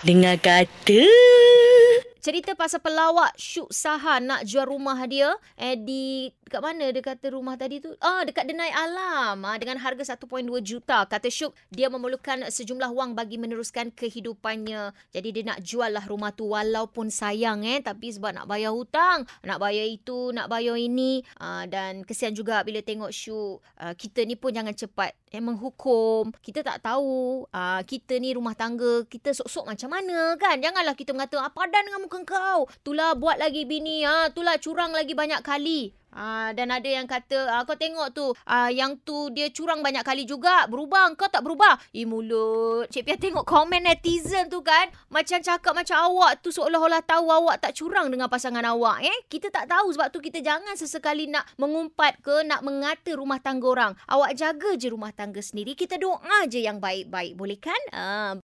Dengar kata. Cerita pasal pelawak Syuk Saha nak jual rumah dia eh di dekat mana dia kata rumah tadi tu? Ah dekat Denai Alam ah, dengan harga 1.2 juta. Kata Syuk dia memerlukan sejumlah wang bagi meneruskan kehidupannya. Jadi dia nak jual lah rumah tu walaupun sayang eh tapi sebab nak bayar hutang, nak bayar itu, nak bayar ini ah, dan kesian juga bila tengok Syuk. Ah, kita ni pun jangan cepat eh menghukum. Kita tak tahu ah, kita ni rumah tangga kita sok-sok macam mana kan? Janganlah kita mengata apa dan dengan muka kau. Tulah buat lagi bini ah, tulah curang lagi banyak kali. Ah dan ada yang kata ah, kau tengok tu ah, yang tu dia curang banyak kali juga berubah kau tak berubah. Eh mulut. Cik Pia tengok komen netizen tu kan macam cakap macam awak tu seolah-olah tahu awak tak curang dengan pasangan awak eh. Kita tak tahu sebab tu kita jangan sesekali nak mengumpat ke nak mengata rumah tangga orang. Awak jaga je rumah tangga sendiri. Kita doa je yang baik-baik boleh kan? Ah